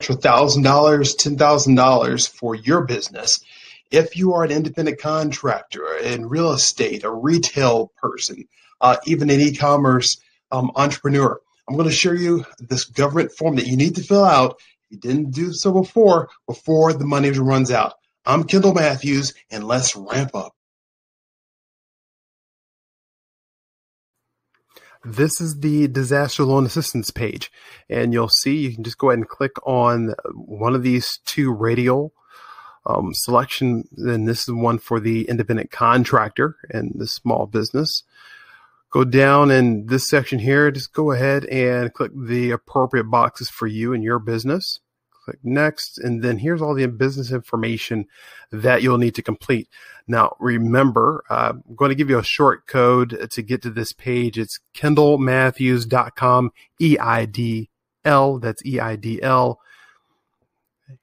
$1,000, $10,000 for your business. If you are an independent contractor in real estate, a retail person, uh, even an e-commerce um, entrepreneur, I'm going to show you this government form that you need to fill out. If you didn't do so before, before the money runs out. I'm Kendall Matthews, and let's ramp up. This is the disaster loan assistance page, and you'll see you can just go ahead and click on one of these two radial um, selection. Then this is one for the independent contractor and the small business. Go down in this section here, just go ahead and click the appropriate boxes for you and your business click next, and then here's all the business information that you'll need to complete. Now, remember, uh, I'm going to give you a short code to get to this page. It's kendallmatthews.com, E-I-D-L, that's E-I-D-L.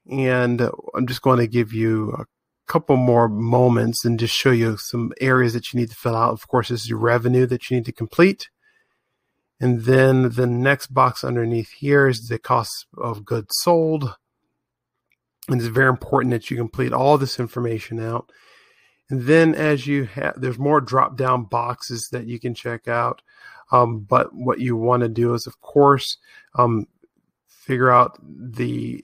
And I'm just going to give you a couple more moments and just show you some areas that you need to fill out. Of course, this is your revenue that you need to complete. And then the next box underneath here is the cost of goods sold. And it's very important that you complete all this information out. And then as you have, there's more drop down boxes that you can check out. Um, but what you want to do is, of course, um, figure out the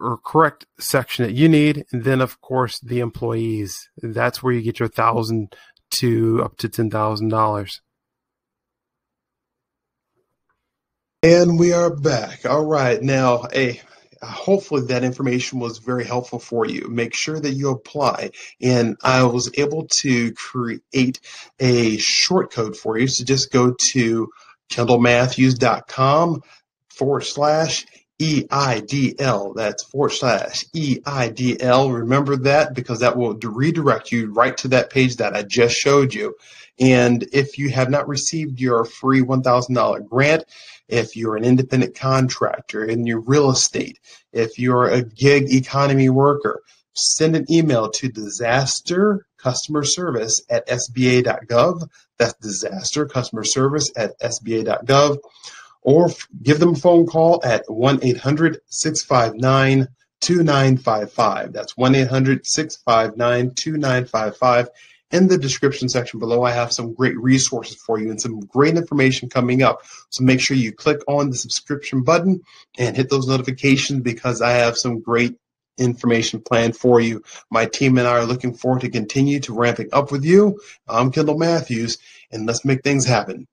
or correct section that you need. And then, of course, the employees. That's where you get your thousand to up to $10,000. And we are back. All right. Now, a hopefully that information was very helpful for you. Make sure that you apply. And I was able to create a short code for you. So just go to kendallmatthews.com forward slash EIDL. That's forward slash EIDL. Remember that because that will redirect you right to that page that I just showed you. And if you have not received your free $1,000 grant, if you're an independent contractor in your real estate, if you're a gig economy worker, send an email to disaster customer service at sba.gov. That's disaster customer service at sba.gov. Or give them a phone call at 1 800 659 2955. That's 1 800 659 2955 in the description section below, I have some great resources for you and some great information coming up. So make sure you click on the subscription button and hit those notifications because I have some great information planned for you. My team and I are looking forward to continue to ramping up with you. I'm Kendall Matthews, and let's make things happen.